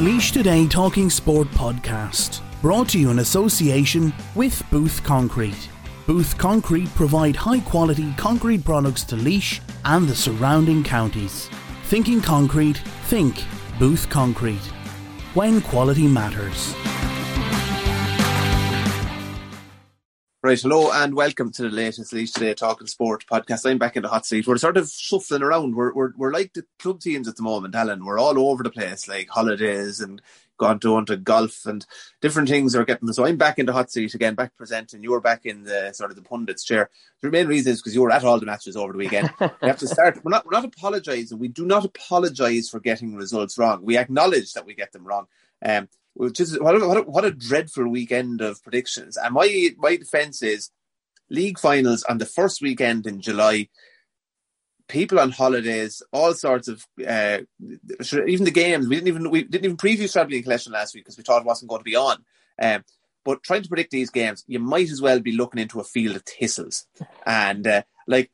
the Laois Today Talking Sport podcast, brought to you in association with Booth Concrete. Booth Concrete provide high quality concrete products to Laois and the surrounding counties. Thinking concrete, think Booth Concrete. When quality matters. Right, hello and welcome to the latest Laois Today Talking Sport podcast. I'm back in the hot seat. We're sort of shuffling around. We're, we're, we're like the club teams at the moment, Alan. We're all over the place, like holidays and gone to, to golf and different things are getting. So I'm back in the hot seat again, back presenting. You're back in the sort of the pundits chair. The main reason is because you were at all the matches over the weekend. we have to start. We're not, we're not apologising. We do not apologise for getting results wrong. We acknowledge that we get them wrong. Um, is what a, what a, what a dreadful weekend of predictions. And my my defence is league finals on the first weekend in July. People on holidays, all sorts of uh, even the games. We didn't even we didn't even preview Stradbally Collection last week because we thought it wasn't going to be on. Um, but trying to predict these games, you might as well be looking into a field of thistles. And uh, like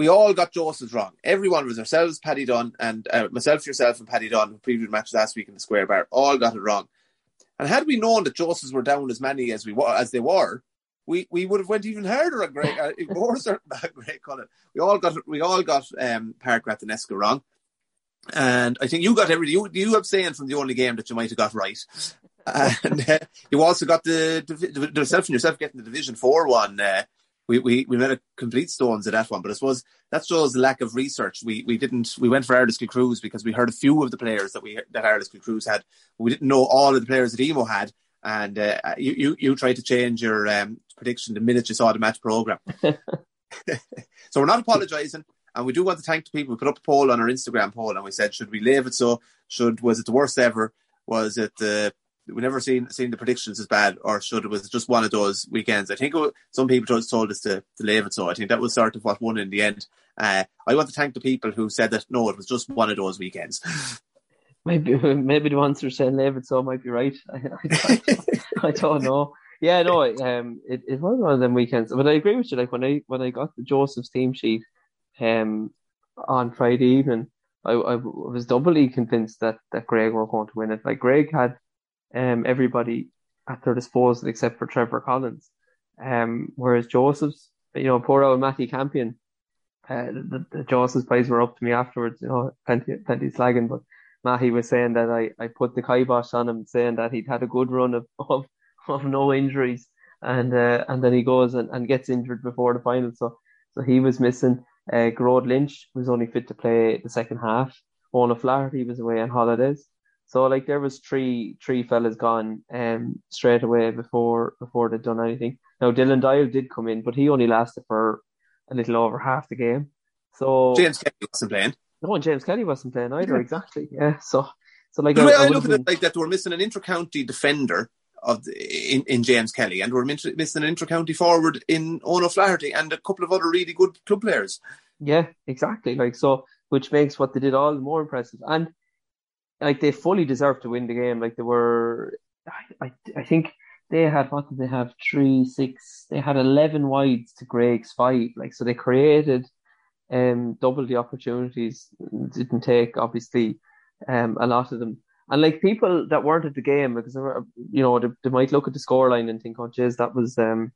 we all got Joseph's wrong. Everyone was ourselves, Paddy Dunn, and uh, myself, yourself, and Paddy Dunn, who previewed matches last week in the Square Bar, all got it wrong. And had we known that Josephs were down as many as we as they were, we, we would have went even harder on Graigue, uh, more certain about Graiguecullen. We all got we all got um, Park Rathnesca wrong, and I think you got everything. You you abstained from the only game that you might have got right, and uh, you also got the, the, the, yourself and yourself getting the Division Four one. Uh, we, we, we made a complete stones at that one. But I suppose that shows the lack of research. We we didn't we went for Arles-Kilcruise because we heard a few of the players that we that Arles-Kilcruise had. We didn't know all of the players that Emo had. And uh, you, you you tried to change your um, prediction the minute you saw the match program. so we're not apologising. And we do want to thank the people. We put up a poll on our Instagram poll and we said, should we leave it so? Should was it the worst ever? Was it the we never seen seen the predictions as bad, or should it was just one of those weekends? I think was, some people just told us to, to leave it, so I think that was sort of what won in the end. Uh, I want to thank the people who said that no, it was just one of those weekends. Maybe maybe the ones who are saying leave it so might be right. I, I, I don't know. Yeah, no, um, it, it was one of them weekends. But I agree with you. Like when I when I got the Joseph's team sheet, um, on Friday evening, I, I was doubly convinced that that Graigue were going to win it. Like Graigue had um, everybody at their disposal except for Trevor Collins. Um, whereas Joseph's, you know, poor old Matty Campion, uh, the, the Joseph's boys were up to me afterwards, you know, plenty, plenty slagging, but Matty was saying that I, I put the kibosh on him, saying that he'd had a good run of, of, of no injuries. And, uh, and then he goes and, and gets injured before the final. So, so he was missing. Uh, Gearóid Lynch was only fit to play the second half. Ona Flaherty was away on holidays. So like there was three three fellas gone um straight away before before they'd done anything. Now Dylan Doyle did come in, but he only lasted for a little over half the game. So James Kelly wasn't playing. No, and James Kelly wasn't playing either. Yeah. Exactly. Yeah. So so like way I, I look at it like that, we're missing an inter-county defender of the, in, in James Kelly, and we're missing an inter-county forward in Ono Flaherty, and a couple of other really good club players. Yeah, exactly. Like so, which makes what they did all the more impressive. And like they fully deserved to win the game. Like they were, I, I, I think they had what did they have? Three, six. They had eleven wides to Graigue's five. Like so, they created um double the opportunities. Didn't take obviously um a lot of them. And like people that weren't at the game because they were, you know, they, they might look at the scoreline and think, oh, jeez, that was um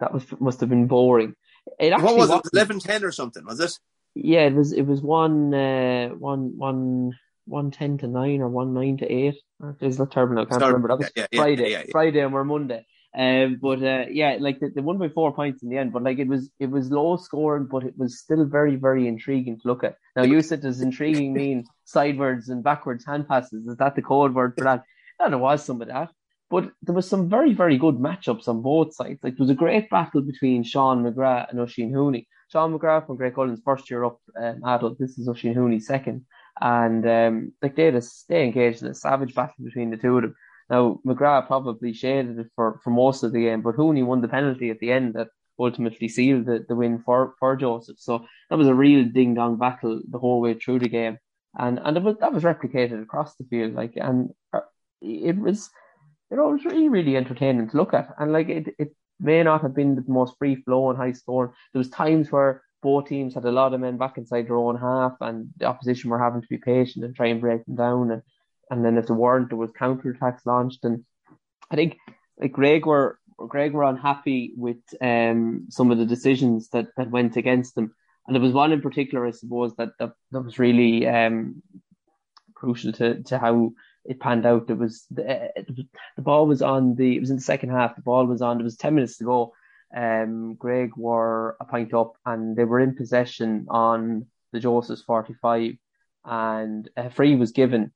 that was must have been boring. It what was it? 11-10 or something? Was it? Yeah, it was. It was one, uh, one, one one ten to nine or one nine to eight. Is that terrible? I can't Sorry. remember. That was yeah, yeah, Friday. Yeah, Friday and we're Monday. Um, but uh, yeah, like they, they won by four points in the end. But like it was it was low scoring, but it was still very very intriguing to look at. Now you said does intriguing mean sidewards and backwards hand passes? Is that the code word for that? And there was some of that. But there was some very, very good matchups on both sides. Like there was a great battle between Sean McGrath and Oisín Hooney. Sean McGrath from Graiguecullen's first year up um, adult. This is Oisín Hooney second and um, like they had they engaged in a savage battle between the two of them. Now McGrath probably shaded it for, for most of the game, but Hooney won the penalty at the end that ultimately sealed the, the win for, for Joseph. So that was a real ding dong battle the whole way through the game, and and was, that was replicated across the field. Like and uh, it was, it was really really entertaining to look at, and like it it may not have been the most free flow and high score. There was times where both teams had a lot of men back inside their own half, and the opposition were having to be patient and try and break them down. And and then if there weren't, there was counter attacks launched, and I think like Graigue were Graigue were unhappy with um, some of the decisions that, that went against them. And there was one in particular, I suppose, that that, that was really um, crucial to, to how it panned out. It was the, the ball was on the it was in the second half. The ball was on. There was ten minutes to go. Um, Graigue were a point up, and they were in possession on the Josephs forty five, and a free was given.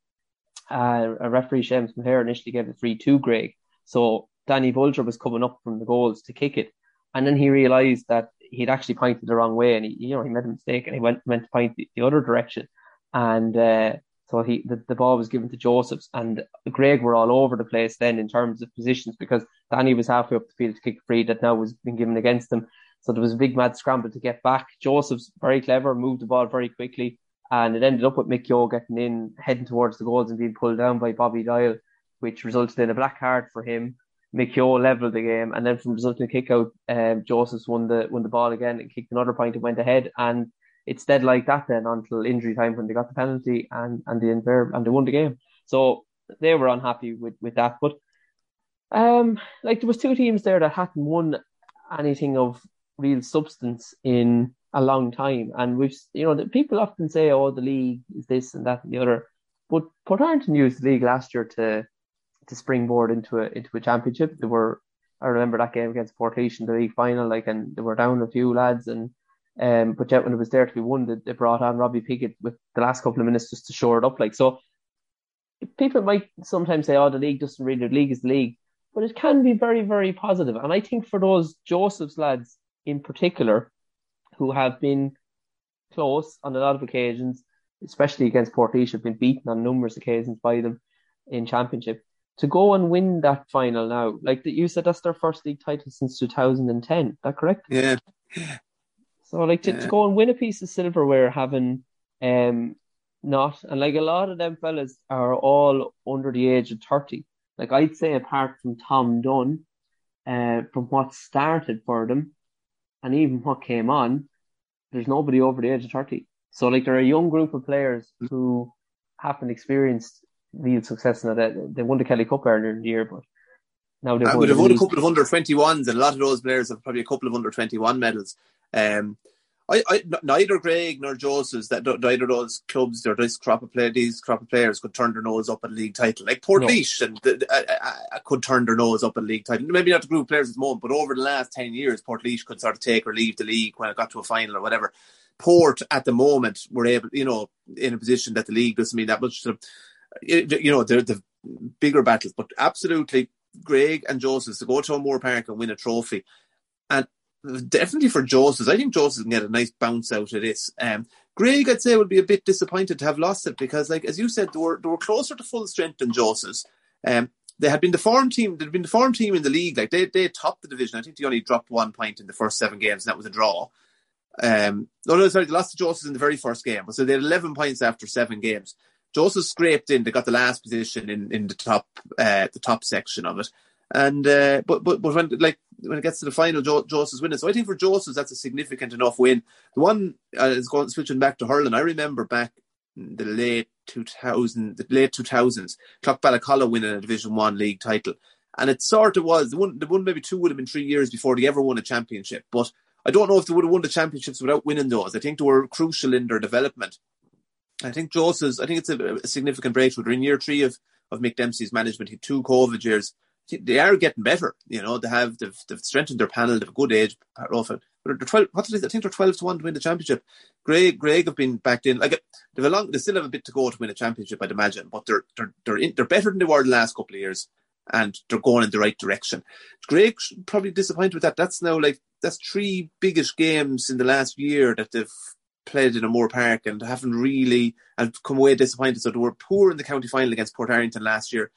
Uh, a referee Seamus Maher initially gave the free to Graigue. So Danny Bulger was coming up from the goals to kick it, and then he realised that he'd actually pointed the wrong way, and he, you know, he made a mistake, and he went meant to point the, the other direction, and uh, so he the, the ball was given to Josephs, and Graigue were all over the place then in terms of positions because Danny was halfway up the field to kick free that now was being given against them, so there was a big mad scramble to get back. Josephs very clever, moved the ball very quickly, and it ended up with Mick Yo getting in, heading towards the goals and being pulled down by Bobby Doyle, which resulted in a black card for him McKeown leveled the game, and then from resulting kick out, um, Josephs won the won the ball again and kicked another point and went ahead. And it's dead like that then until injury time when they got the penalty and and the and they won the game. So they were unhappy with with that. But um, like there was two teams there that hadn't won anything of real substance in a long time, and we've you know the people often say, "Oh, the league is this and that and the other," but Portarlington used the league last year to to springboard into a into a championship. They were I remember that game against Portlaoise in the league final, like and they were down a few lads and um but yet when it was there to be won they, they brought on Robbie Pickett with the last couple of minutes just to shore it up like so people might sometimes say, Oh, the league doesn't really the league is the league. But it can be very, very positive. And I think for those Joseph's lads in particular who have been close on a lot of occasions, especially against Portlaoise, have been beaten on numerous occasions by them in championship to go and win that final now, like you said, that's their first league title since 2010. Is that correct? Yeah. So like to, yeah. to go and win a piece of silverware, having um not and like a lot of them fellas are all under the age of 30. Like I'd say, apart from Tom Dunn, uh, from what started for them, and even what came on, there's nobody over the age of 30. So like they're a young group of players who haven't experienced real success now. They, they won the Kelly Cup earlier in the year, but now they've uh, won, they've won a couple of under 21s, and a lot of those players have probably a couple of under 21 medals. Um, I, I, neither Graigue nor Joseph's that neither of those clubs or this crop of play, these crop of players could turn their nose up at league title. Like Port no. and uh, uh, could turn their nose up at league title. Maybe not the group of players at the moment, but over the last ten years, Portlaoise could sort of take or leave the league when it got to a final or whatever. Port at the moment were able, you know, in a position that the league doesn't mean that much to them you know, they're the bigger battles, but absolutely Graigue and Joseph to go to O'Moore Park and win a trophy. And definitely for Joseph, I think Joseph can get a nice bounce out of this. Um, Graigue, I'd say, would be a bit disappointed to have lost it because, like as you said, they were they were closer to full strength than Joseph's. Um, they had been the farm team. They'd been the farm team in the league. Like they they topped the division. I think they only dropped one point in the first seven games, and that was a draw. Um, no, no, sorry, they lost to in the very first game. So they had eleven points after seven games. Joseph scraped in. They got the last position in, in the top uh, the top section of it. And uh, but but but when like when it gets to the final, jo- Joseph's winning. So I think for Joseph that's a significant enough win. The one uh, is going switching back to hurling. I remember back the late two thousand, the late two thousands, Clough-Ballacolla winning a Division One league title, and it sort of was the one. The one maybe two would have been three years before they ever won a championship. But I don't know if they would have won the championships without winning those. I think they were crucial in their development. I think Joseph's, I think it's a, a, significant breakthrough. In year three of, of Mick Dempsey's management. He two COVID years. They are getting better, you know. They have they've, they've strengthened their panel. They've a good age profile. But they're twelve. What they, I think they're twelve to one to win the championship. Graigue, Graigue have been backed in. Like they've a long. They still have a bit to go to win a championship, I'd imagine. But they're they're they're in, they're better than they were the last couple of years, and they're going in the right direction. Graigue probably disappointed with that. That's now like that's three biggest games in the last year that they've played in O'Moore Park and haven't really and come away disappointed. So they were poor in the county final against Port Portarlington last year.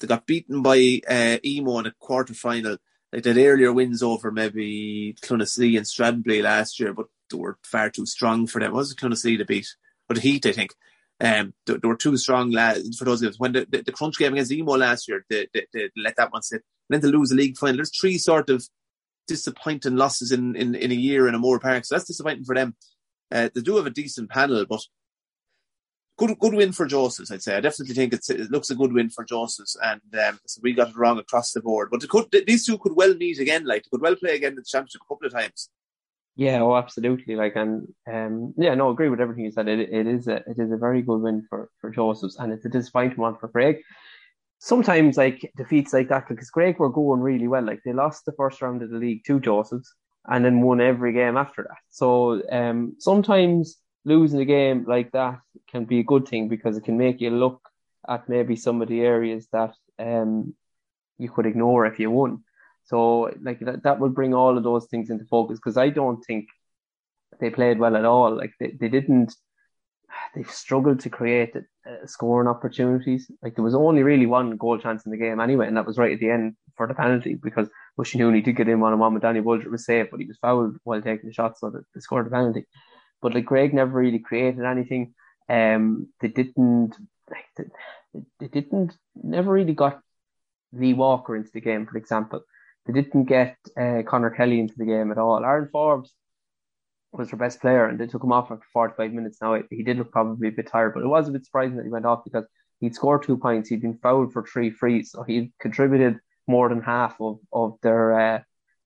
They got beaten by uh, Emo in a quarter final. They did earlier wins over maybe Clonaslee and Stradbally last year, but they were far too strong for them. It was Clonaslee to beat, but the Heath, I think. Um, they, they, were too strong for those games. When the, the, the, crunch game against Emo last year, they, they, they let that one slip. And then to lose the league final. There's three sort of disappointing losses in, in, in a year in O'Moore Park. So that's disappointing for them. Uh, they do have a decent panel, but good good win for Josephs, I'd say. I definitely think it looks a good win for Josephs, and um, so we got it wrong across the board. But could, these two could well meet again, like they could well play again in the championship a couple of times. Yeah, oh, absolutely. Like, and um, yeah, no, I agree with everything you said. It, it is a it is a very good win for for Josephs, and it's a disappointing one for Graigue. Sometimes, like defeats like that, because Graigue were going really well. Like they lost the first round of the league to Josephs, and then won every game after that. So um, sometimes losing a game like that can be a good thing because it can make you look at maybe some of the areas that um, you could ignore if you won. So like that, that will bring all of those things into focus because I don't think they played well at all. Like they, they didn't, they struggled to create uh, scoring opportunities. Like there was only really one goal chance in the game anyway, and that was right at the end for the penalty because Bushy did get in one on one with Danny Bulger was safe, but he was fouled while taking the shot, so that they scored the penalty. But like Graigue never really created anything. Um, they didn't like they, they didn't never really got Lee Walker into the game, for example. They didn't get uh, Connor Kelly into the game at all. Aaron Forbes was their best player, and they took him off after 45 minutes. Now he did look probably a bit tired, but it was a bit surprising that he went off because he'd scored two points. He'd been fouled for three frees, so he contributed more than half of of their uh,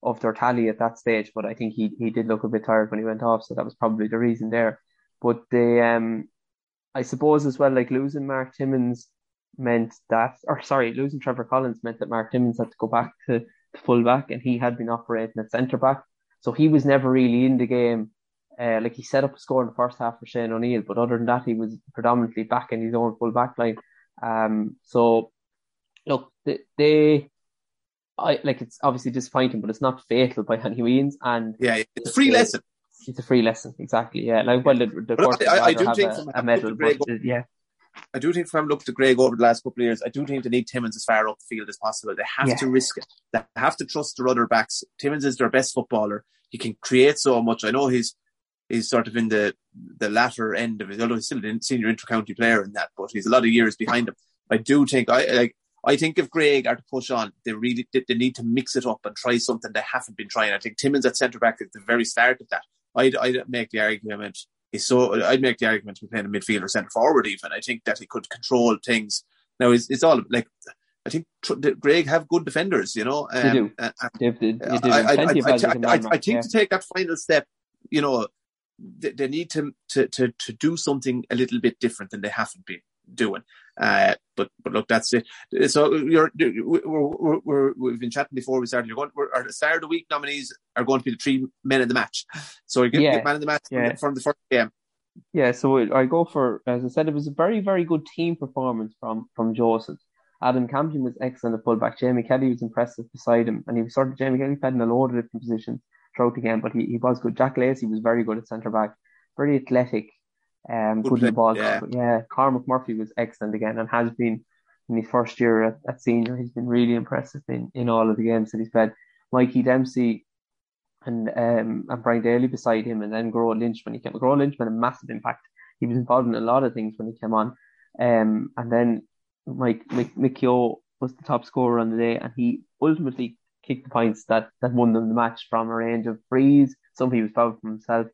of their tally at that stage. But I think he he did look a bit tired when he went off, so that was probably the reason there. But they, um, I suppose as well, like losing Mark Timmins meant that, or sorry, losing Trevor Collins meant that Mark Timmins had to go back to full back, and he had been operating at centre back, so he was never really in the game. Uh, like he set up a score in the first half for Shane O'Neill, but other than that, he was predominantly back in his own full back line. Um, so look, they, they I like it's obviously disappointing, but it's not fatal by any means. And yeah, it's a free lesson. It's a free lesson, exactly. Yeah, like well, the, the I, I, I do think a, a medal, but, uh, yeah. I do think from looking to Graigue over the last couple of years, I do think they need Timmins as far up the field as possible. They have yeah. to risk it. They have to trust their other backs. Timmins is their best footballer. He can create so much. I know he's he's sort of in the the latter end of it, although he's still a senior intercounty player in that, but he's a lot of years behind him. I do think I like I think if Graigue are to push on, they really they need to mix it up and try something they haven't been trying. I think Timmins at centre back at the very start of that. I'd, I'd make the argument he's so I'd make the argument to be playing a midfield or centre forward even. I think that he could control things. Now it's, it's all like I think Graigue have good defenders, you know. Um, they do. Uh, they, they, do. I, I, I, I, think yeah. to take that final step, you know, they, they need to, to to to do something a little bit different than they haven't been doing. Uh, but but look, that's it. So you're, we're, we're, we have been chatting before we started. You're going. We're, our start of the week nominees are going to be the three men in the match. So you get yeah. man in the match yeah. from, the, first game. Yeah. So I go for as I said, it was a very very good team performance from from Joseph. Adam Campion was excellent at fullback. Jamie Kelly was impressive beside him, and he was sort of Jamie Kelly played in a load of different positions throughout the game, but he, he was good. Jack Lacey was very good at centre back, very athletic, um, good, good the ball. Yeah. yeah, Cormac Murphy was excellent again and has been in his first year at, at senior. He's been really impressive in, in all of the games that he's played. Mikey Dempsey and um, and Brian Daly beside him, and then Gearóid Lynch when he came. Gearóid Lynch made a massive impact. He was involved in a lot of things when he came on. Um, and then Mike Mick was the top scorer on the day, and he ultimately kicked the points that, that won them the match from a range of frees. Some he was fouled from himself,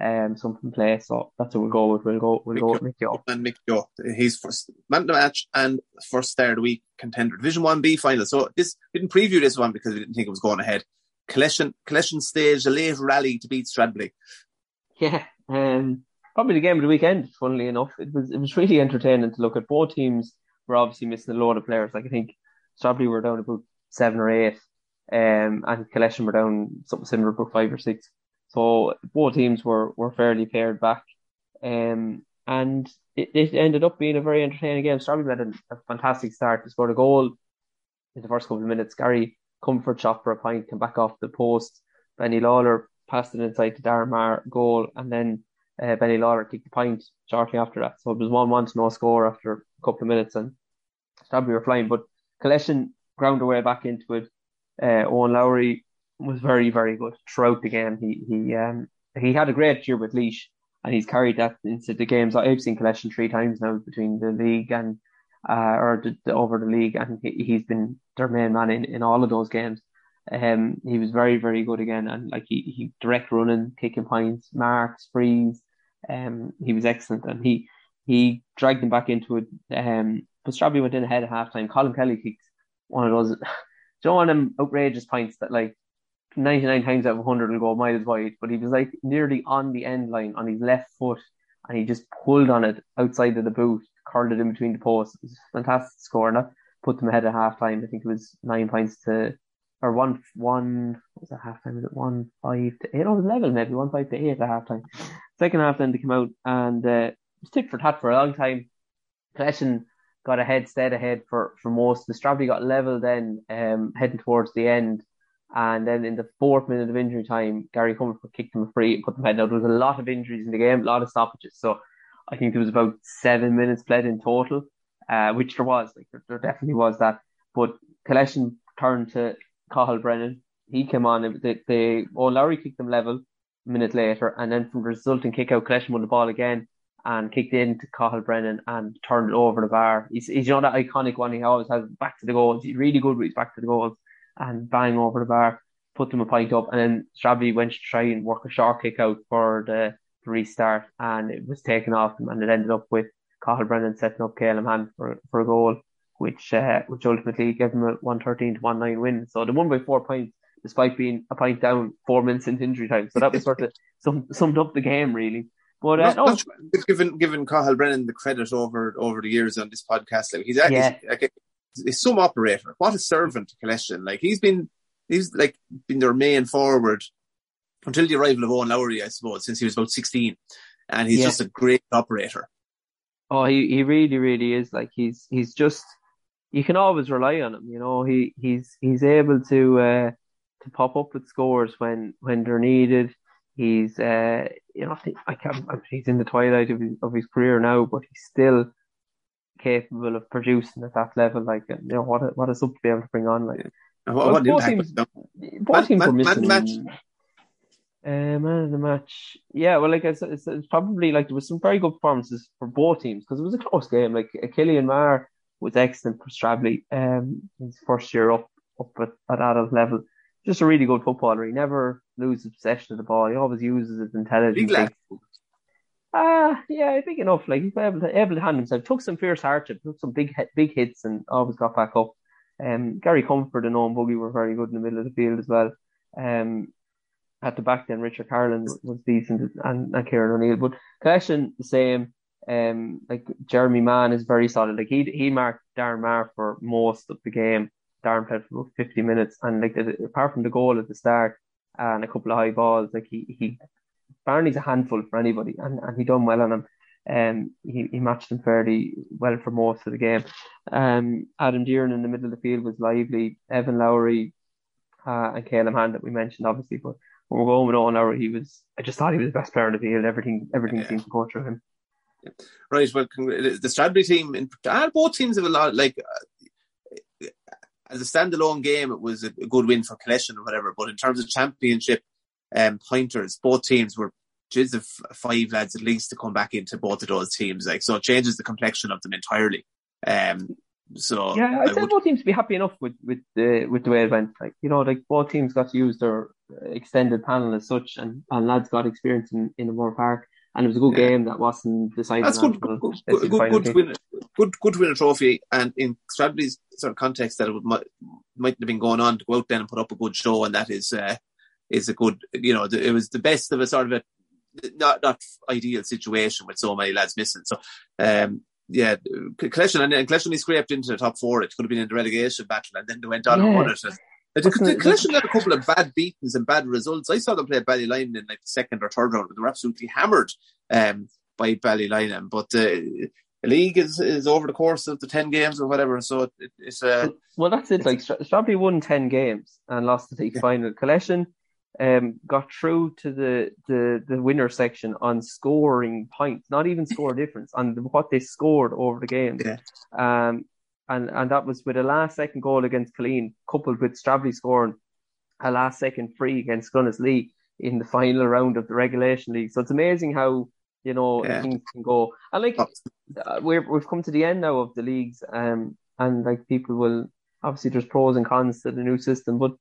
um, something play. So that's what we'll go with. We'll go. We'll Mick go with Mick Yo. And Mick Yo, he's first man of the match and first star of the week contender, Division One B final. So this didn't preview this one because we didn't think it was going ahead. Collection Collection staged a late rally to beat Stradbally. Yeah, um, probably the game of the weekend. Funnily enough, it was it was really entertaining to look at. Both teams were obviously missing a lot of players. Like I think Stradbally were down about seven or eight, um, and Collection were down something similar, about five or six. So both teams were, were fairly paired back. Um, and it, it ended up being a very entertaining game. Stradbally made a, fantastic start. They scored a goal in the first couple of minutes. Gary Comerford shot for a point, came back off the post. Benny Lawler passed it inside to Darmar goal, and then uh, Benny Lawler kicked the point shortly after that. So it was 1 1 to no score after a couple of minutes, and Stradbally were flying. But Collection ground their way back into it. Uh, Owen Lowry was very, very good throughout the game. He he um he had a great year with Laois, and he's carried that into the games. I've seen Collection three times now between the league and uh, or the, the, over the league, and he, has been their main man in, in all of those games. Um, he was very, very good again, and like he, he direct running, kicking points, marks, frees. Um, he was excellent, and he he dragged them back into it. Um, but Stradbally went in ahead at half time. Colin Kelly kicked one of those, don't want them outrageous points that like 99 times out of 100 will go miles wide, but he was like nearly on the end line on his left foot and he just pulled on it outside of the boot, curled it in between the posts. It was a fantastic score and that put them ahead at half time. I think it was nine points to, or one, one, what was that half time? Was it one, five to eight? Oh, it was level maybe, one, five to eight at half time. Second half then they came out and uh, it was tit for tat for a long time. Collection got ahead, stayed ahead for, for most. The Stradbally got level then, um, heading towards the end. And then in the fourth minute of injury time, Gary Comerford kicked him free, put them head. Now there was a lot of injuries in the game, a lot of stoppages. So I think there was about seven minutes played in total, uh, which there was. Like there, there definitely was that. But Collection turned to Cathal Brennan. He came on. They, they oh Lowry kicked them level a minute later, and then from the resulting kick out, Collection won the ball again and kicked into Cathal Brennan and turned it over the bar. He's, he's you know that iconic one he always has back to the goals. He's really good with his back to the goals and bang over the bar, put them a pint up, and then Stradbally went to try and work a short kick out for the, restart, and it was taken off them, and it ended up with Cathal Brennan setting up Caleb Hand for for a goal, which uh, which ultimately gave them a one thirteen to one nine win. So they won by four points. Despite being a pint down four minutes into injury time, so that was sort of sum, summed up the game really. But uh, no. given given Cathal Brennan the credit over over the years on this podcast, like he's actually yeah. like, he's some operator. What a servant to Collection. Like he's been he's like been their main forward until the arrival of Owen Lowry, I suppose, since he was about sixteen, and he's yeah. just a great operator. Oh, he he really really is. Like he's he's just you can always rely on him. You know, he he's he's able to uh, to pop up with scores when when they're needed. He's, uh, you know, I can't, he's in the twilight of his, of his career now, but he's still capable of producing at that level. Like, you know, what a, what a sub to be able to bring on. Like, what, what both teams, both teams were missing. Man, match. Uh, man of the match. Yeah, well, like it's, it's, it's, probably like there was some very good performances for both teams because it was a close game. Like Killian Maher was excellent for Stradley. Um, his first year up up at, at adult level just a really good footballer. He never loses possession of the ball. He always uses his intelligence. Ah, yeah, big enough. Like he's able to able to hand himself. Took some fierce hardship, took some big big hits, and always got back up. Um, Gary Comerford and Owen Buggy were very good in the middle of the field as well. Um, at the back then, Richard Carlin was decent, and, and Kieran O'Neill. But collection the same. Um, like Jeremy Mann is very solid. Like he he marked Darren Marr for most of the game. Darren played for about 50 minutes, and like apart from the goal at the start and a couple of high balls, like he he Barney's a handful for anybody, and, and he done well on him. Um, he, he matched him fairly well for most of the game. Um, Adam Deering in the middle of the field was lively. Evan Lowry uh, and Caleb Hand that we mentioned, obviously, but when we're going with Owen Lowry, he was. I just thought he was the best player in the field. Everything everything yeah. seemed to go through him. Right. Well, the Stradley team, in, both teams have a lot. Like uh, as a standalone game, it was a, a good win for Collection or whatever. But in terms of championship um, pointers, both teams were just of five lads at least to come back into both of those teams. Like so, it changes the complexion of them entirely. Um, so yeah, I say both teams be happy enough with with the with the way it went. Like you know, like both teams got to use their extended panel as such, and, and lads got experience in in the Moore Park and it was a good yeah. game that wasn't decided. That's good, good, good, good, good, win, good, good win a trophy, and in Stradley's sort of context, that it might, might have been going on to go out there and put up a good show, and that is uh, is a good, you know, it was the best of a sort of a not not ideal situation with so many lads missing. So, um, yeah, Collection and, and Collection scraped into the top four. It could have been in the relegation battle, and then they went on yeah. and won it. The, Collection had a couple of bad beatings and bad results. I saw them play Ballyline in like the second or third round, but they were absolutely hammered um, by Ballyline. But uh, the league is, is over the course of the 10 games or whatever. So it, it's. Uh, well, that's it. Like, Stradbally won 10 games and lost the league yeah. final. Collection um, got through to the, the, the winner section on scoring points, not even score difference, on what they scored over the game. Yeah. Um, and and that was with a last second goal against Killeen, coupled with Stradley scoring a last second free against Clonaslee in the final round of the regulation league. So it's amazing how you know yeah. things can go. And like uh, we're we've come to the end now of the leagues, um, and like people will obviously there's pros and cons to the new system, but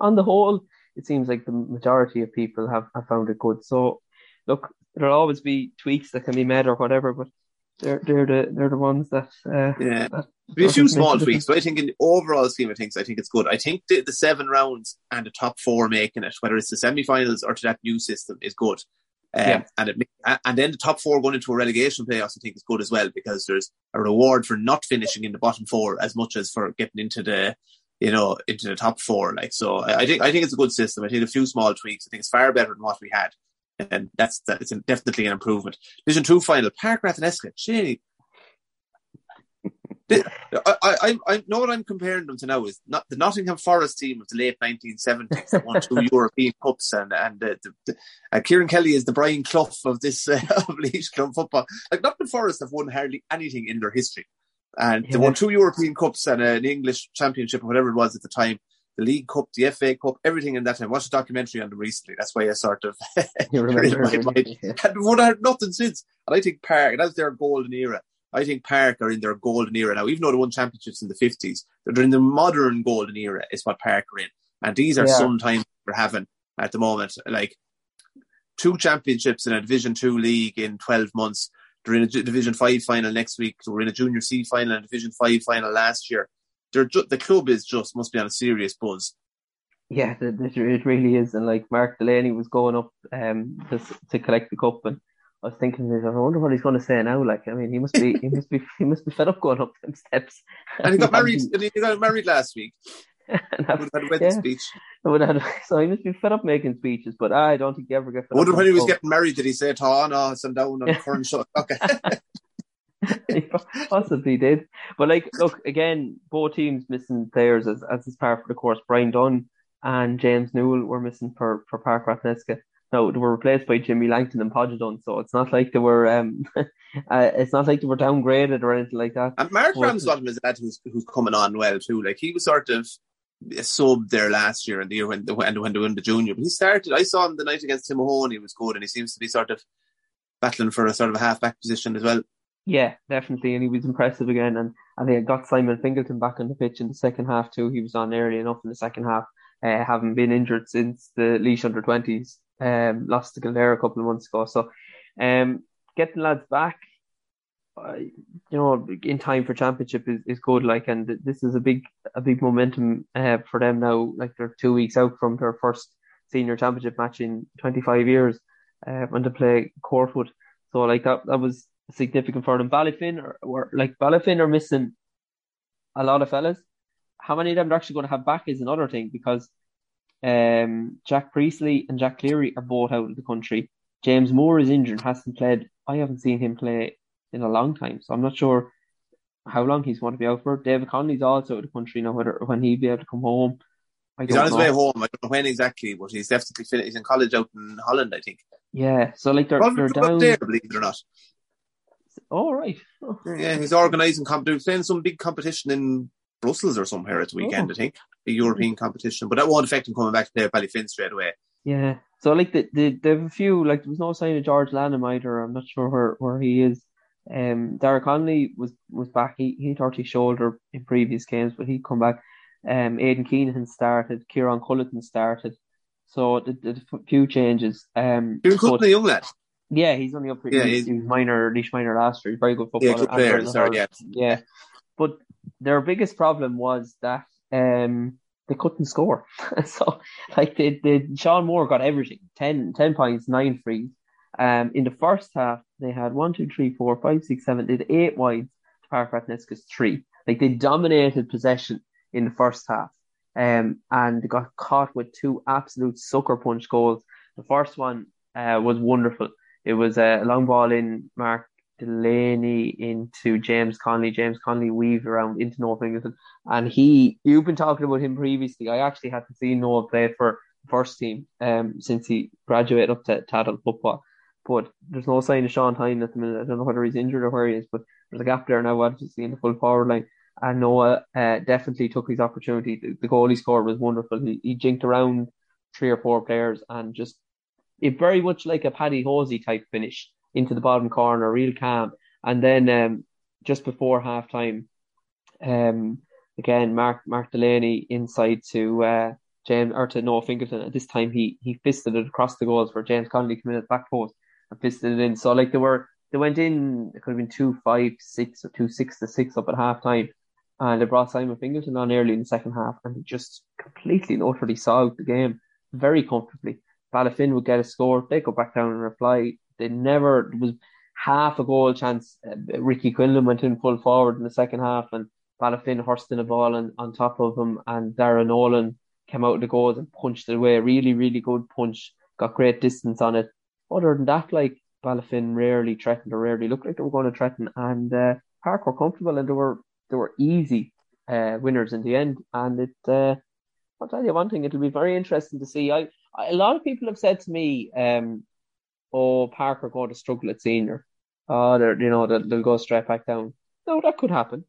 on the whole, it seems like the majority of people have, have found it good. So look, there'll always be tweaks that can be made or whatever, but they're they're the they're the ones that uh, yeah. That, a few small tweaks, but I think in the overall scheme of things, I think it's good. I think the, the seven rounds and the top four making it, whether it's the semi-finals or to that new system, is good. Um, yeah. and it, and then the top four going into a relegation playoffs, I think is good as well because there's a reward for not finishing in the bottom four as much as for getting into the, you know, into the top four. Like so, I think I think it's a good system. I think a few small tweaks. I think it's far better than what we had and that's that's definitely an improvement. Division two final, Park Rathneska. Gee, I, I, I know what I'm comparing them to now is not the Nottingham Forest team of the late 1970s that won two European Cups, and and uh, the, the, uh, Kieran Kelly is the Brian Clough of this uh, of Laois Club football. Like Nottingham Forest have won hardly anything in their history, and yeah. they won two European Cups and an English Championship or whatever it was at the time the League Cup, the FA Cup, everything in that time. I watched a documentary on them recently. That's why I sort of you remember my mind. Yeah. And I had nothing since. And I think Park, that's their golden era. I think Park are in their golden era now. Even though they won championships in the fifties, they're in the modern golden era. Is what Park are in, and these are yeah. sometimes we're having at the moment. Like two championships in a Division Two league in twelve months. They're in a Division Five final next week. They were in a Junior C final and Division Five final last year they're ju- the club is just must be on a serious buzz. Yeah, it, it really is. And like Mark Delaney was going up um to, to collect the cup, and I was thinking, I wonder what he's going to say now. Like, I mean, he must be, he must be, he must be fed up going up them steps. And he got married. and he got married last week. And have, would have had a wedding yeah, speech. Would have, so he must be fed up making speeches, but I don't think he ever get fed I wonder when he was getting married, did he say, "Oh no, I'm down on the current shot"? Okay. he possibly did. But like, look again, both teams missing players as as is part of the course. Brian Dunn and James Newell were missing for for Park Rathneska. No, they were replaced by Jimmy Langton and Podge Dunn, so it's not like they were um, uh, it's not like they were downgraded or anything like that. And Mark Ramsbottom is a lad who's who's coming on well too. Like he was sort of a sub there last year and the year when the when, when they won the junior. But he started. I saw him the night against Timahoe. He was good, and he seems to be sort of battling for a sort of a half back position as well. Yeah, definitely, and he was impressive again. And I think I got Simon Fingleton back on the pitch in the second half too. He was on early enough in the second half, uh, having been injured since the Laois under twenties. Um, lost to Kildare a couple of months ago. So, um, getting lads back, you know, in time for championship is, is good. Like, and this is a big a big momentum uh, for them now. Like they're two weeks out from their first senior championship match in 25 years uh, when they play Courtwood. So like that that was significant for them. Ballyfin or, or like Ballyfin are missing a lot of fellas. How many of them are actually going to have back is another thing because um, Jack Priestley and Jack Cleary are both out of the country. James Moore is injured, hasn't played. I haven't seen him play in a long time, so I'm not sure how long he's going to be out for. David Conley's also out of the country now. Whether when he'll be able to come home, I he's on his know. way home. I don't know when exactly, but he's definitely finished. He's in college out in Holland, I think. Yeah, so like they're, they're down there, believe it or not. Oh, right. Oh. Yeah, he's organising, comp- playing some big competition in Brussels or somewhere at the weekend, oh. I think. A European competition. But that won't affect him coming back to play at Ballyfin straight away. Yeah. So, like, the, the, they have a few, like, there was no sign of George Lanham either. I'm not sure where, where he is. Um, Derek Conley was, was back. He, he hurt his shoulder in previous games, but he'd come back. Um, Aidan Keenan started. Kieran Culleton started. So, the, the, the few changes. Um, Kieran Culleton, a young lad. Yeah, he's only up. Yeah, he's, he's minor, Laois minor last year. He's very good footballer. Yeah, good player. Sorry, yeah. Yeah, but their biggest problem was that um they couldn't score. so like they, they Sean Moore got everything 10, 10 points, nine frees. Um, in the first half they had one, two, three, four, five, six, seven. Had eight wides to Park Rathneska's three. Like they dominated possession in the first half. Um, and got caught with two absolute sucker punch goals. The first one uh, was wonderful. It was a long ball in Mark Delaney into James Conley. James Conley weaved around into Noah Fingleton. And he, you've been talking about him previously. I actually had to see Noah play for first team um, since he graduated up to, adult football. But there's no sign of Sean Hine at the minute. I don't know whether he's injured or where he is, but there's a gap there now, obviously, in the full forward line. And Noah uh, definitely took his opportunity. The, the goal he scored was wonderful. He, he jinked around three or four players and just it very much like a Paddy Hosey type finish into the bottom corner, real calm. And then um, just before half time, um, again, Mark Mark Delaney inside to uh, James or to Noah Fingleton. At this time, he he fisted it across the goals for James Connolly coming at the back post. And pisted it in. So like they were, they went in. It could have been two five six or two six to six up at half time, and they brought Simon Fingleton on early in the second half, and they just completely and utterly solved the game very comfortably. Ballyfin would get a score, they go back down and reply. They never was half a goal chance. Uh, Ricky Quinlan went in full forward in the second half, and Ballyfin horsed in a ball and, on top of him, and Darren Nolan came out of the goals and punched it away. Really, really good punch. Got great distance on it. Other than that, like Ballyfin rarely threatened or rarely looked like they were going to threaten, and uh, Park were comfortable and they were they were easy uh, winners in the end. And it, uh, I'll tell you one thing, it'll be very interesting to see. I, I a lot of people have said to me, um, "Oh, Park are going to struggle at senior. Oh, they're you know they'll, they'll go straight back down." No, that could happen.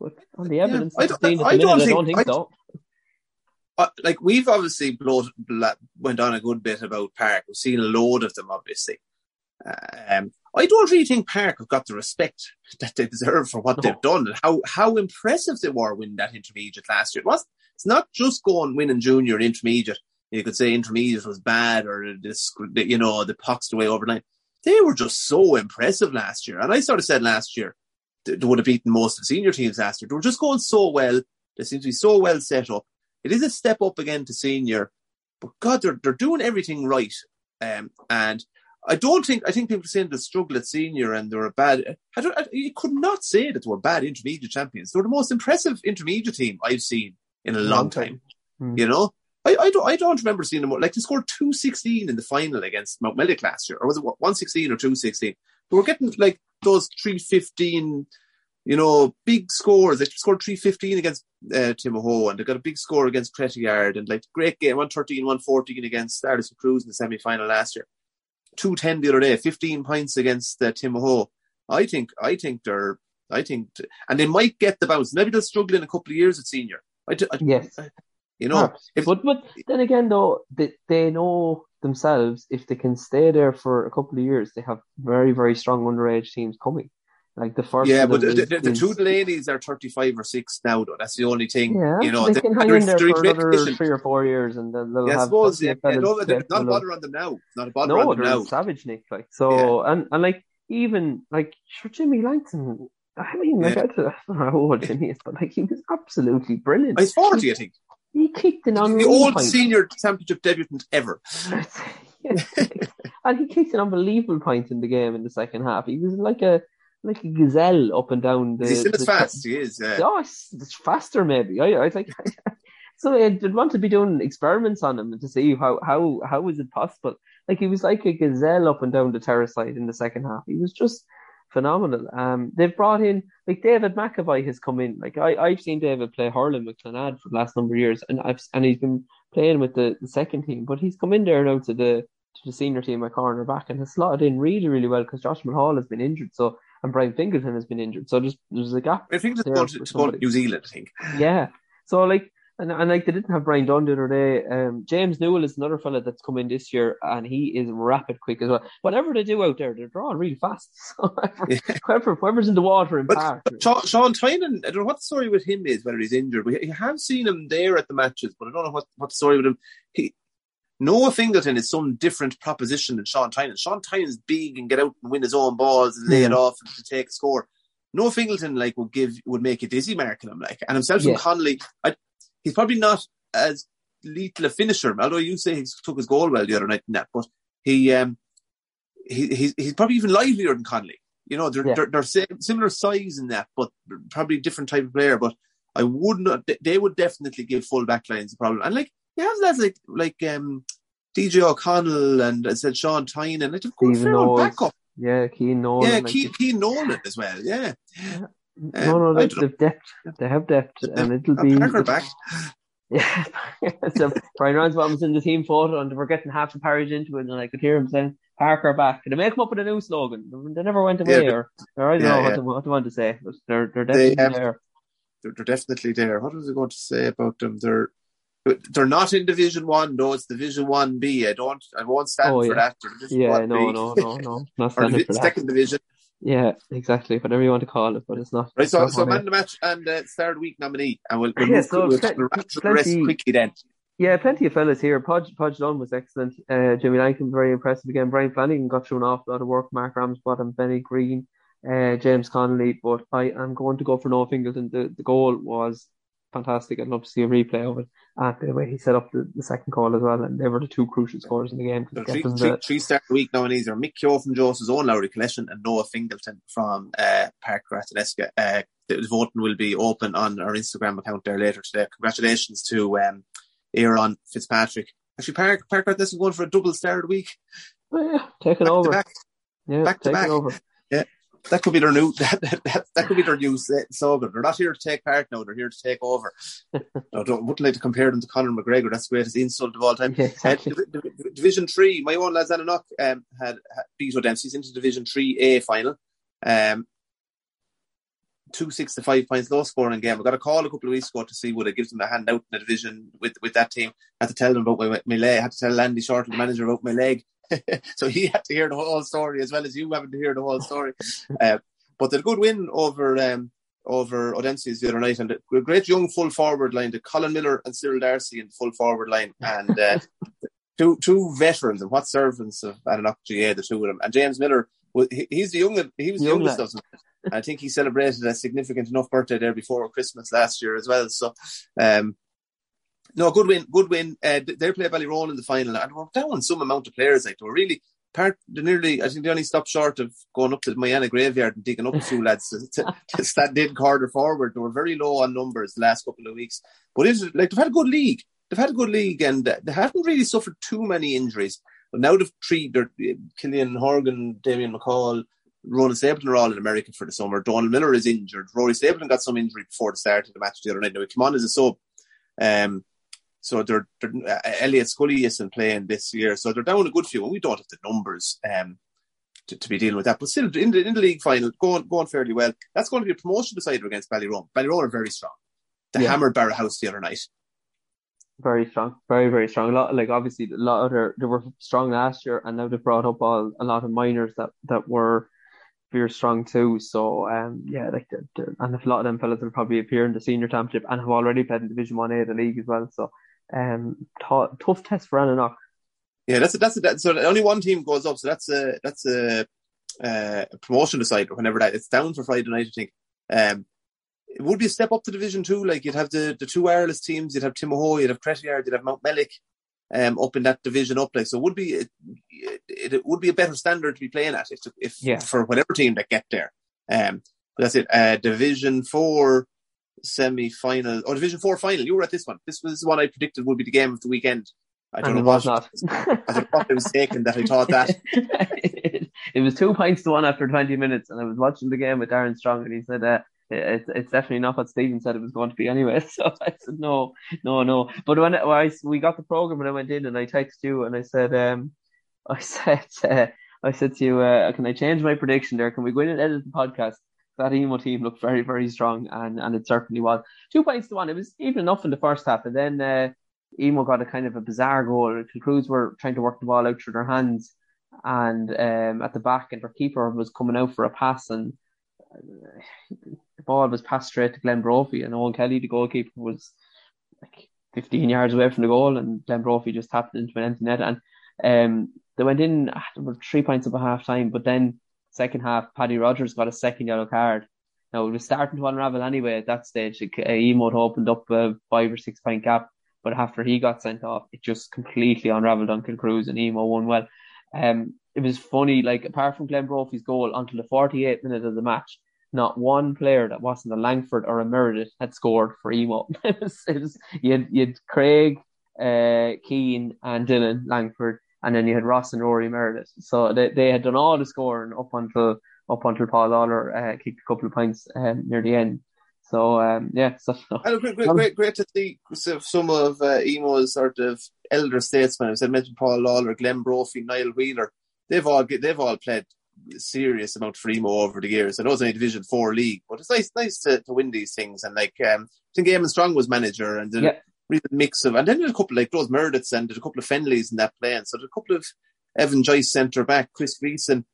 But on the evidence yeah, I, don't, I, I, minute, don't think, I don't think so. Uh, like we've obviously went on a good bit about Park. We've seen a load of them, obviously. Um, I don't really think Park have got the respect that they deserve for what no. they've done and how, how impressive they were winning that intermediate last year. It was it's not just going winning junior and intermediate. You could say intermediate was bad or this, you know, the pucks the way overnight. They were just so impressive last year. And I sort of said last year they would have beaten most of the senior teams last year. They were just going so well. They seem to be so well set up. It is a step up again to senior, but God, they're they're doing everything right. Um, and I don't think I think people are saying they struggle at senior and they were bad. I don't. I, you could not say that they were bad intermediate champions. They were the most impressive intermediate team I've seen in a long time. Mm. You know, I, I don't I don't remember seeing them like they scored two sixteen in the final against Mountmellick last year, or was it one sixteen or two sixteen? They were getting like those three fifteen you know, big scores. They scored 315 against uh, Timahoe and they got a big score against Yard and like great game, 113, 114 against Stardust Cruz in the semi final last year. 210 the other day, 15 points against uh, Timahoe. I think, I think they're, I think, and they might get the bounce. Maybe they'll struggle in a couple of years at senior. I, I, yes. I, you know, if, but, but then again, though, they, they know themselves if they can stay there for a couple of years, they have very, very strong underage teams coming. Like the first, yeah, but the, the, the, two ladies are thirty-five or six now. Though that's the only thing. Yeah, you know, they, they can hang in there for another three or four years, and then they'll yeah, have. I suppose, yeah, yeah, no, not a bother on them now. Not a bother no, on them now. Savage Nick, like so, yeah. and and like even like sure Jimmy Langton. I mean, like. I don't know how old Jimmy is, but like he was absolutely brilliant. He's forty, I think. He kicked an the old senior championship debutant ever. and he kicked an unbelievable point in the game in the second half. He was like a like a gazelle up and down the. He's still as fast. He is. Yeah. Oh, it's, it's faster maybe. I, I think. so I'd want to be doing experiments on him to see how how how is it possible. Like he was like a gazelle up and down the terrace side in the second half. He was just phenomenal. Um, they've brought in like David McAvoy has come in. Like I I've seen David play hurling with Clonad for the last number of years, and I've and he's been playing with the, the second team, but he's come in there now to the to the senior team at cornerback and has slotted in really really well because Josh Mulhall has been injured. So and Brian Fingleton has been injured. So just there's a gap. I think it's going to, to New Zealand. I think. Yeah. So like. And, and like they didn't have Brian Dunn the other day. Um, James Newell is another fella that's come in this year, and he is rapid quick as well. Whatever they do out there, they're drawing really fast. So whoever, whoever's in the water in but. But Sean, Sean Tynan, I don't know what the story with him is, whether he's injured. We have seen him there at the matches, but I don't know what, what the story with him. He, Noah Fingleton is some different proposition than Sean Tynan. Sean Tynan's big and get out and win his own balls and lay yeah. it off and to take a score. Noah Fingleton like would give would make a dizzy marking him like and himself yeah. and Connolly. I, he's probably not as lethal a finisher, although you say he took his goal well the other night in that, but he um he he's, he's probably even livelier than Connolly. You know, they're, yeah. they're, they're similar size in that, but probably different type of player. But I would not. They would definitely give full back lines a problem. And like you have lads like like um, DJ O'Connell and I said Sean Tynan and like a good fair backup. Yeah, Keen Nolan. Yeah, Keen, Keen Nolan as well. Yeah. yeah. Um, no, no, they, have depth. They have depth, and it'll be. Parker back. Yeah, so Brian Ramsbottom was in the team photo, and they were getting half the parish into it, and I could hear him saying, "Parker back." Did they make up with a new slogan? They never went away, yeah, or, or I don't yeah, know what, they, what to want to say, but they're they're definitely they have, there. They're, they're definitely there. What was I going to say about them? They're they're not in Division One. No, it's Division One B. I don't. I won't stand oh, for yeah. that. Yeah, no, no, no, no, not standing for second that. division. Yeah, exactly. Whatever you want to call it, but it's not. Right. So, so man the match and uh, third week nominee, and we'll, we'll yeah, so pl- we'll the rest quickly then. Yeah, plenty of fellas here. Podge, Podge Dunn was excellent. Uh, Jimmy Langton, very impressive again. Brian Flanagan got through an awful lot of work. Mark Ramsbottom, Benny Green, uh, James Connolly. But I am going to go for Noah Fingleton. The, the goal was fantastic. I'd love to see a replay of it. And the way he set up the, the second goal as well. And they were the two crucial scores in the game. So three, three, three star week now nominees are Mick Keogh from Joseph's own Lowry Collection and Noah Fingleton from uh, Park Ratheniska. Uh, the voting will be open on our Instagram account there later today. Congratulations to um, Aaron Fitzpatrick. Actually, Park Park is going for a double star week. Oh, yeah, taking back over. Back. Yeah, back to back. Over. Yeah, that could be their new that, that, that could be their new slogan. They're not here to take part now; they're here to take over. I don't wouldn't like to compare them to Conor McGregor. That's the greatest insult of all time. Yeah, exactly. uh, Division Three, my own lads Annanough um, had, had beat O'Dempsey's into Division Three A final. Um, two six to five points low scoring game. I got a call a couple of weeks ago to see would I give them a hand out in the division with with that team. I had to tell them about my, my leg. I had to tell Landy Short, the manager, about my leg. so he had to hear the whole story as well as you having to hear the whole story. Uh, but a good win over um, over O'Dempsey's the other night, and a great young full forward line to Colin Miller and Cyril Darcy in the full forward line, and uh, two two veterans and what servants of Badenoch GA, the two of them, and James Miller. He's the young. He was the Young youngest. I think he celebrated a significant enough birthday there before Christmas last year as well. So, um, no, good win, good win. Uh, they play Ballyroan in the final, and we're down some amount of players. Like they were really part. Nearly, I think they only stopped short of going up to the Mayana graveyard and digging up a few lads to, to, to stand in quarter forward. They were very low on numbers the last couple of weeks, but it's like they've had a good league. They've had a good league, and they haven't really suffered too many injuries. But now they've three, they're Killian Horgan, Damien McCall, Ronan Stapleton are all in America for the summer. Donald Miller is injured. Rory Stapleton got some injury before the start of the match the other night. Now he came on as a sub. Um, so they're, they're uh, Elliot Scully isn't playing this year, so they're down a good few, and we don't have the numbers um, to, to, be dealing with that. But still, in the, in the league final, going going fairly well. That's going to be a promotion decider against Ballyroan. Ballyroan are very strong. They yeah. hammered Barrowhouse the other night. Very strong, very very strong. A lot, like obviously, a lot of their, they were strong last year, and now they've brought up all a lot of minors that that were very strong too. So um, yeah, like the, the, and a lot of them fellas will probably appear in the senior championship and have already played in Division One A, of the league as well. So um, t- tough test for Annanough. Yeah, that's a, that's a, that, so only one team goes up, so that's a that's a, uh, a promotion decider. Whenever that it's down for Friday night, I think. Um, it would be a step up to Division Two. Like you'd have the, the two wireless teams, you'd have Timahoe, you'd have Crettyard, you'd have Mountmellick, um, up in that division up. Like so, it would be it, it, it, would be a better standard to be playing at if, if yeah. for whatever team that get there. Um, that's it. Uh, Division Four semi final or Division Four final. You were at this one. This was the one I predicted would be the game of the weekend. I don't and know what. Not. I was probably mistaken that I thought that. it was two points to one after 20 minutes, and I was watching the game with Darren Strong, and he said, uh, it's it's definitely not what Stephen said it was going to be anyway. So I said no, no, no. But when, when I we got the program and I went in and I texted you and I said, um, I said, uh, I said to you, uh, can I change my prediction there? Can we go in and edit the podcast? That emo team looked very, very strong, and and it certainly was. Two points to one. It was even enough in the first half, and then uh, emo got a kind of a bizarre goal. Crews were trying to work the ball out through their hands, and um, at the back, and their keeper was coming out for a pass and the ball was passed straight to Glenn Brophy, and Owen Kelly, the goalkeeper, was like 15 yards away from the goal, and Glenn Brophy just tapped into an empty net. And um, they went in, ah, there were three points up at half time, but then second half, Paddy Rogers got a second yellow card. Now it was starting to unravel anyway at that stage. Uh, Emo opened up a five or six point gap, but after he got sent off, it just completely unraveled on Cruz and Emo won well. Um, it was funny, like apart from Glenn Brophy's goal, until the 48th minute of the match, not one player that wasn't a Langford or a Meredith had scored for Emo. it was, it was, you, had, you had Craig, uh, Keane, and Dylan Langford, and then you had Ross and Rory Meredith. So they, they had done all the scoring up until up until Paul Lawler uh, kicked a couple of points um, near the end. So um, yeah, so great, great, great, great to see some of uh, Emo's sort of elder statesmen. I was mentioned Paul Lawler, Glenn Brophy, Niall Wheeler. They've all they've all played serious amount for Emo over the years. I know it's only Division Four league, but it's nice nice to, to win these things. And like um, I think Eamon Strong was manager and yeah. Real mix of, and then did a couple like those Merediths and did a couple of Fenleys in that playing. So did a couple of Evan Joyce centre back, Chris Gleason,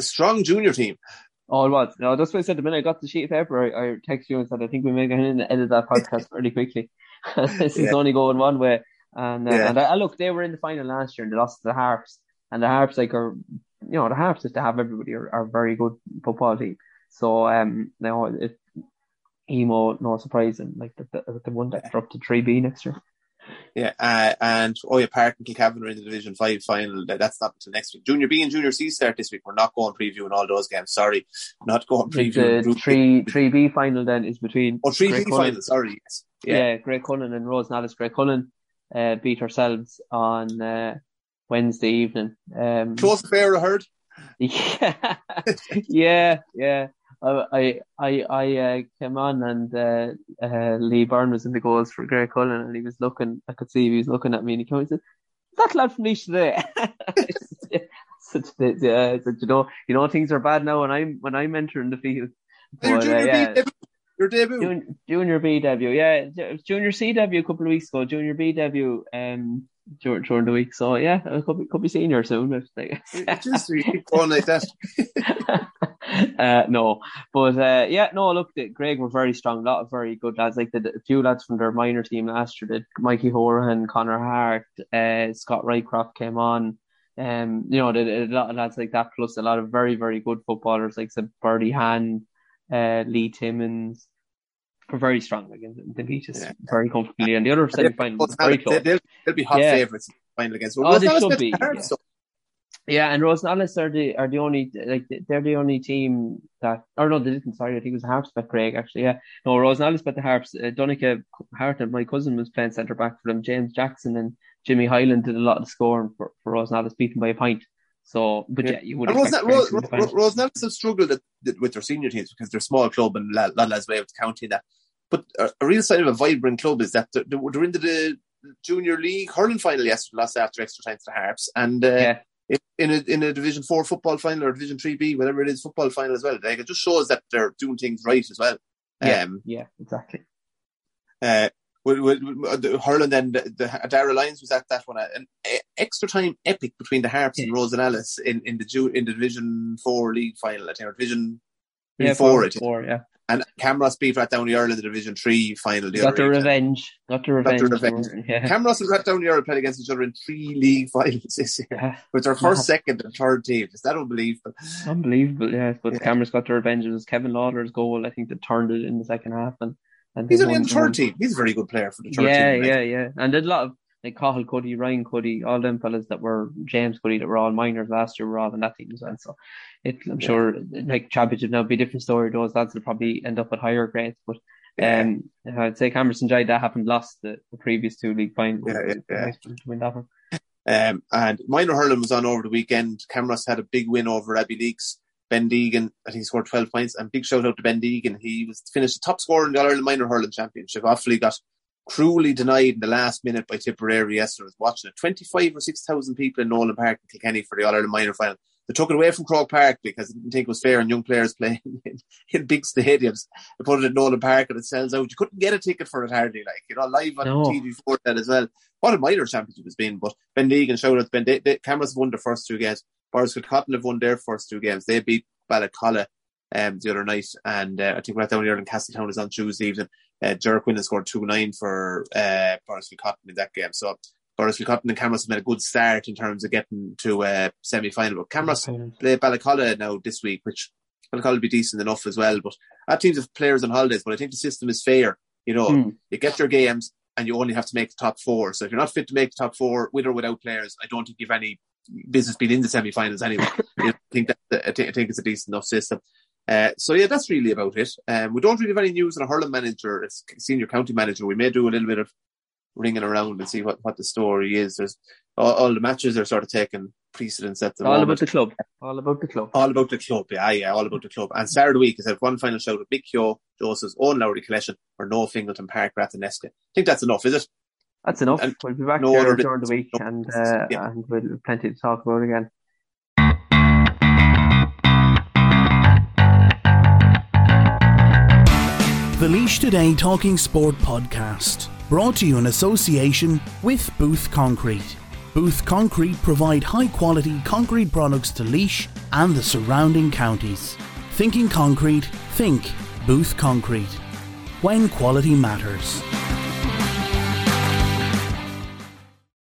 strong junior team. Oh, it was. No, that's what I said the minute I got the sheet of paper. I, I texted you and said, I think we may go in and edit that podcast pretty quickly. this is only going one way. And, uh, yeah. and I, look, they were in the final last year and they lost to the Harps. And the Harps, like, are, you know, the Harps, if they have everybody, are, are very good football team. So, um, now it, emo, no surprise, and like the, the, the one that dropped to 3B next year. Yeah, uh, and Oya Park and Kilcavan are in the Division 5 final. That's not until next week. Junior B and Junior C start this week. We're not going previewing all those games. Sorry. Not going previewing. The 3, 3B final then is between. Oh, 3B final, sorry. Yes. Yeah. yeah, Cullen and Rosenallis. Graiguecullen uh, beat ourselves on uh, Wednesday evening. Um, Close affair, I heard. Yeah, yeah, yeah. I I I uh, came on and uh, uh, Lee Byrne was in the goals for Graiguecullen and he was looking. I could see he was looking at me and he came and said, "That lad from Laois today." Such yeah, said, you know, you know things are bad now when I'm when I'm entering the field. But, junior uh, yeah. B, your debut, junior, junior B debut, yeah, junior C debut a couple of weeks ago. Junior B debut, um, during, during the week. So yeah, I could be, could be senior soon. If they... Just keep going like that. uh, no, but uh, yeah, no. Look, Graigue were very strong. A lot of very good lads. Like the, a few lads from their minor team last year. Did Mikey Horan, Connor Hart, uh, Scott Rycroft came on. Um, you know, a lot of lads like that, plus a lot of very, very good footballers like said Birdie Hand, uh, Lee Timmins, were very strong against the beat us yeah. very comfortably. And the other semi final was very close. They'll, they'll be hot yeah. favourites final against. Well, oh, they should be. yeah. Yeah, and Rosenallis are the are the only like they're the only team that or no they didn't sorry I think it was Harps but Craig actually yeah. No Rosenallis but the Harps uh, Donica Hart and my cousin was playing centre back for them James Jackson and Jimmy Highland did a lot of the scoring for, for Rosenallis beaten by a pint. So but yeah, yeah you would and Rose, Rose, have struggled at, with their senior teams because they're a small club and a lot way of counting that. But a, a, real sign of a vibrant club is that they're, they're into the junior league hurling final yesterday lost after extra time to the Harps. And uh, yeah in a in a Division Four football final or Division Three B, whatever it is, football final as well. Like, it just shows that they're doing things right as well. Yeah, um, yeah, exactly. Uh, with, with, with hurling then the, the Dara Lions was at that one an extra time epic between the Harps yes. and Rosenallis in in the in the Division Four league final. I think or Division yeah, four, four, yeah. And Camross beat Rathdowney-Errill in the Division Three final. The got the revenge. Got the revenge. Got the revenge. Yeah. Camross and Rathdowney-Errill played against each other in three league finals this year, yeah. with their first, second, and third team. Is that unbelievable? Unbelievable, yeah. But yeah. Camross got the revenge. It was Kevin Lawler's goal, I think, that turned it in the second half. And, and he's only in the third team. He's a very good player for the third yeah, team. Yeah, yeah, yeah. And did a lot of like Cahill Cuddy, Ryan Cuddy, all them fellas that were James Cuddy that were all minors last year were all in that team as well. So it, I'm yeah. sure like championship now be a different story. Those lads will probably end up at higher grades, but um, I'd say Camerson Jai that happened lost the, the, previous two league finals. Yeah, yeah, yeah. win that one. Um, and minor hurling was on over the weekend. Camross had a big win over Abbeyleix. Ben Deegan, I think he scored 12 points. And big shout out to Ben Deegan. He was finished the top scorer in the Ireland Minor Hurling Championship. Offaly got cruelly denied in the last minute by Tipperary yesterday. I was watching it. 25 or 6,000 people in Nowlan Park in Kilkenny for the All Ireland Minor Final. They took it away from Croke Park because they didn't think it was fair and young players playing in, in big stadiums. They put it at Nowlan Park and it sells out. You couldn't get a ticket for it hardly, like, you know, live on no. TG4 that as well. What a minor championship it's been. But Ben Deegan showed us Ben De- De- Camross won the first two games. Borrisville have won their first two games. They beat Ballacolla um, the other night, and uh, I think we're at down here in Castletown is on Tuesday evening. Uh, has scored 2 9 for uh, Borris-Kilcotton in that game. So Borris-Kilcotton and Camross have made a good start in terms of getting to a uh, semi final. But Camross play Ballacolla now this week, which Ballacolla will be decent enough as well. But our teams of players on holidays, but I think the system is fair. You know, mm. you get your games and you only have to make the top four. So if you're not fit to make the top four, with or without players, I don't think you've any business being in the semi-finals anyway. I think that I think, I think it's a decent enough system. Uh, so yeah, that's really about it. Um, we don't really have any news on a hurling manager, a senior county manager. We may do a little bit of ringing around and see what, what the story is. There's all, all the matches are sort of taking precedence at the all moment. about the club. All about the club. All about the club. Yeah, yeah, all about the club. And Saturday week is at one final shout with Mick Keogh, Joseph's own Lowry collection for no Fingleton Park Ratheniska. I think that's enough, is it? That's enough. And we'll be back no there during the week and, uh, yeah. and we'll have plenty to talk about again. The Laois Today Talking Sport podcast, brought to you in association with Booth Concrete. Booth Concrete provide high quality concrete products to Laois and the surrounding counties. Thinking concrete, think Booth Concrete. When quality matters.